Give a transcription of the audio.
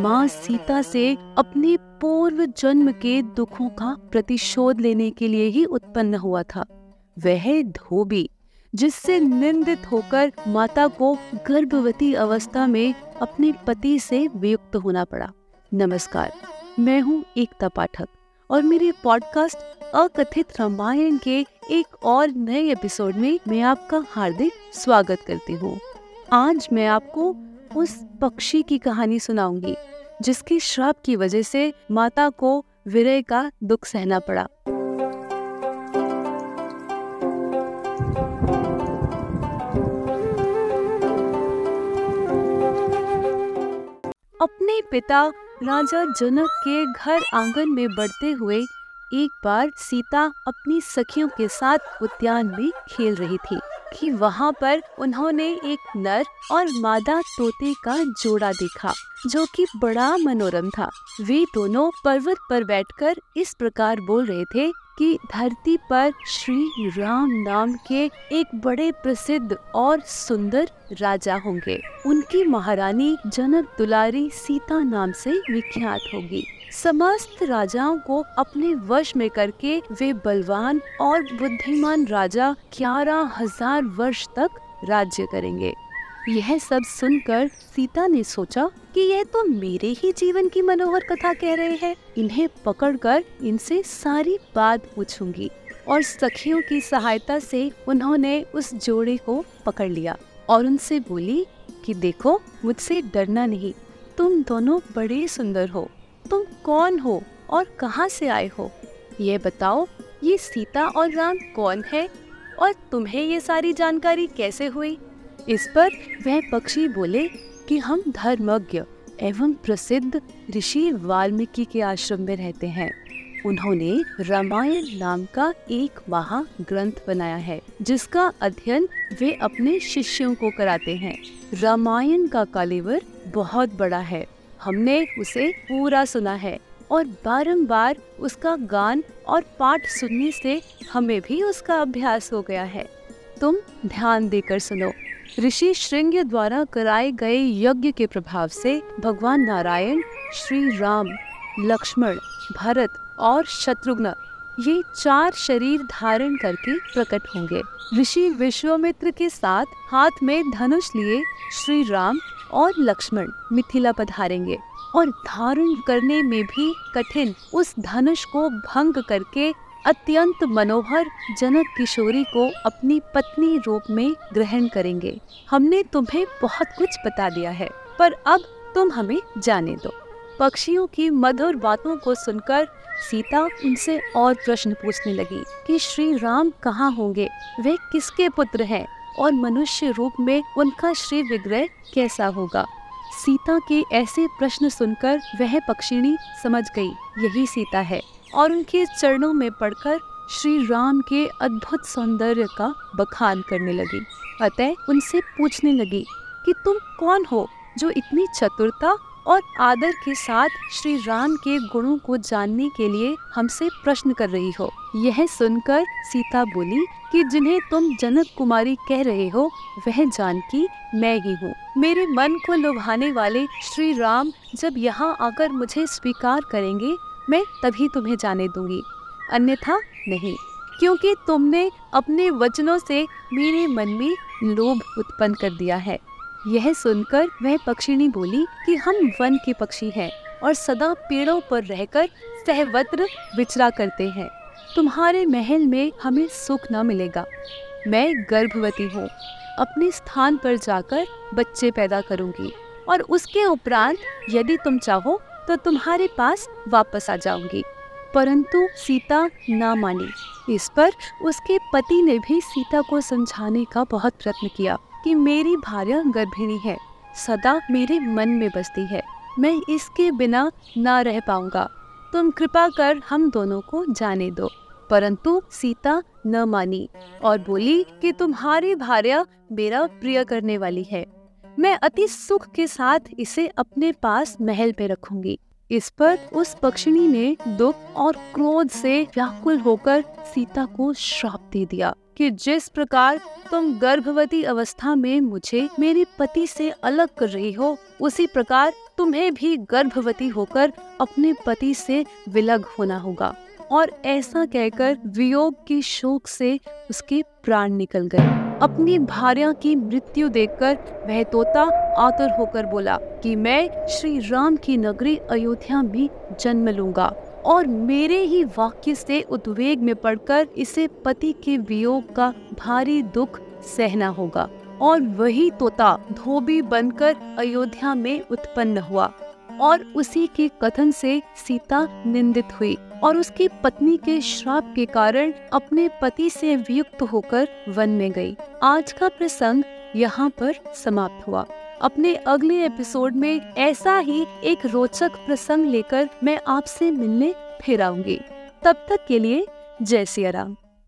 माँ सीता से अपने पूर्व जन्म के दुखों का प्रतिशोध लेने के लिए ही उत्पन्न हुआ था। वह धोबी, जिससे निंदित होकर माता को गर्भवती अवस्था में अपने पति से वियुक्त होना पड़ा। नमस्कार, मैं हूँ एकता पाठक और मेरे पॉडकास्ट अकथित रामायण के एक और नए एपिसोड में मैं आपका हार्दिक स्वागत करती हूँ। आज मैं आपको उस पक्षी की कहानी सुनाऊँगी, जिसके श्राप की वजह से माता को विरय का दुख सहना पड़ा। अपने पिता राजा जनक के घर आँगन में बढ़ते हुए एक बार सीता अपनी सखियों के साथ उद्यान में खेल रही थी कि वहाँ पर उन्होंने एक नर और मादा तोते का जोड़ा देखा, जो कि बड़ा मनोरम था। वे दोनों पर्वत पर बैठकर इस प्रकार बोल रहे थे कि धरती पर श्री राम नाम के एक बड़े प्रसिद्ध और सुंदर राजा होंगे। उनकी महारानी जनक दुलारी सीता नाम से विख्यात होगी। समस्त राजाओं को अपने वश में करके वे बलवान और बुद्धिमान राजा ग्यारह हज़ार वर्ष तक राज्य करेंगे। यह सब सुनकर सीता ने सोचा कि यह तो मेरे ही जीवन की मनोहर कथा कह रहे हैं। इन्हें पकड़कर इनसे सारी बात पूछूँगी और सखियों की सहायता से उन्होंने उस जोड़े को पकड़ लिया और उनसे बोली कि देखो, मुझसे डरना नहीं, तुम दोनों बड़े सुंदर हो। तुम कौन हो और कहाँ से आए हो? ये बताओ, ये सीता और राम कौन है और तुम्हें ये सारी जानकारी कैसे हुई? इस पर वह पक्षी बोले कि हम धर्मज्ञ एवं प्रसिद्ध ऋषि वाल्मीकि के आश्रम में रहते हैं। उन्होंने रामायण नाम का एक महा ग्रंथ बनाया है, जिसका अध्ययन वे अपने शिष्यों को कराते हैं। रामायण का कालेवर बहुत बड़ा है। हमने उसे पूरा सुना है और बारंबार उसका गान और पाठ सुनने से हमें भी उसका अभ्यास हो गया है। तुम ध्यान देकर सुनो। ऋषि श्रृंग द्वारा कराए गए यज्ञ के प्रभाव से भगवान नारायण श्री राम लक्ष्मण, भरत और शत्रुघ्न ये चार शरीर धारण करके प्रकट होंगे। ऋषि विश्वामित्र के साथ हाथ में धनुष लिए श्री राम और लक्ष्मण मिथिला पधारेंगे और धारण करने में भी कठिन उस धनुष को भंग करके अत्यंत मनोहर जनक किशोरी को अपनी पत्नी रूप में ग्रहण करेंगे। हमने तुम्हें बहुत कुछ बता दिया है, पर अब तुम हमें जाने दो। पक्षियों की मधुर बातों को सुनकर सीता उनसे और प्रश्न पूछने लगी कि श्री राम कहाँ होंगे? वे किसके पुत्र हैं? और मनुष्य रूप में उनका श्री विग्रह कैसा होगा? सीता के ऐसे प्रश्न सुनकर वह पक्षिणी समझ गई। यही सीता है और उनके चरणों में पड़कर श्री राम के अद्भुत सौंदर्य का बखान करने लगी। अतः उनसे पूछने लगी कि तुम कौन हो जो इतनी चतुरता और आदर के साथ श्री राम के गुणों को जानने के लिए हमसे प्रश्न कर रही हो। यह सुनकर सीता बोली कि जिन्हें तुम जनक कुमारी कह रहे हो, वह जानकी मैं ही हूँ। मेरे मन को लुभाने वाले श्री राम जब यहाँ आकर मुझे स्वीकार करेंगे, मैं तभी तुम्हें जाने दूँगी। अन्यथा नहीं, क्योंकि तुमने अपने वचनों से मेरे मन में लोभ उत्पन्न कर दिया है। यह सुनकर वह पक्षिणी बोली कि हम वन के पक्षी हैं और सदा पेड़ों पर रहकर सहवत्र विचरा करते हैं। तुम्हारे महल में हमें सुख न मिलेगा। मैं गर्भवती हूँ। अपने स्थान पर जाकर बच्चे पैदा करूँगी और उसके उपरांत यदि तुम चाहो तो तुम्हारे पास वापस आ जाऊँगी। परंतु सीता ना मानी। इस पर उसके पति ने भी सीता को समझाने का बहुत प्रयत्न किया। कि मेरी भार्या गर्भिणी है। सदा मेरे मन में बसती है। मैं इसके बिना ना रह पाऊँगा। तुम कृपा कर हम दोनों को जाने दो। परंतु सीता न मानी और बोली कि तुम्हारी भार्या मेरा प्रिय करने वाली है। मैं अति सुख के साथ इसे अपने पास महल पे रखूँगी। इस पर उस पक्षिणी ने दुख और क्रोध से व्याकुल होकर सीता को श्राप दे दिया कि जिस प्रकार तुम गर्भवती अवस्था में मुझे मेरे पति से अलग कर रही हो, उसी प्रकार तुम्हें भी गर्भवती होकर अपने पति से विलग होना होगा। और ऐसा कहकर वियोग के शोक से उसके प्राण निकल गए। अपनी भार्या की मृत्यु देखकर वह तोता आतुर होकर बोला कि मैं श्री राम की नगरी अयोध्या में जन्म लूँगा और मेरे ही वाक्य से उद्वेग में पड़कर इसे पति के वियोग का भारी दुख सहना होगा और वही तोता धोबी बनकर अयोध्या में उत्पन्न हुआ और उसी के कथन से सीता निंदित हुई। और उसकी पत्नी के श्राप के कारण अपने पति से वियुक्त होकर वन में गई। आज का प्रसंग यहाँ पर समाप्त हुआ। अपने अगले एपिसोड में ऐसा ही एक रोचक प्रसंग लेकर मैं आपसे मिलने फिर आऊँगी। तब तक के लिए जय सिया राम।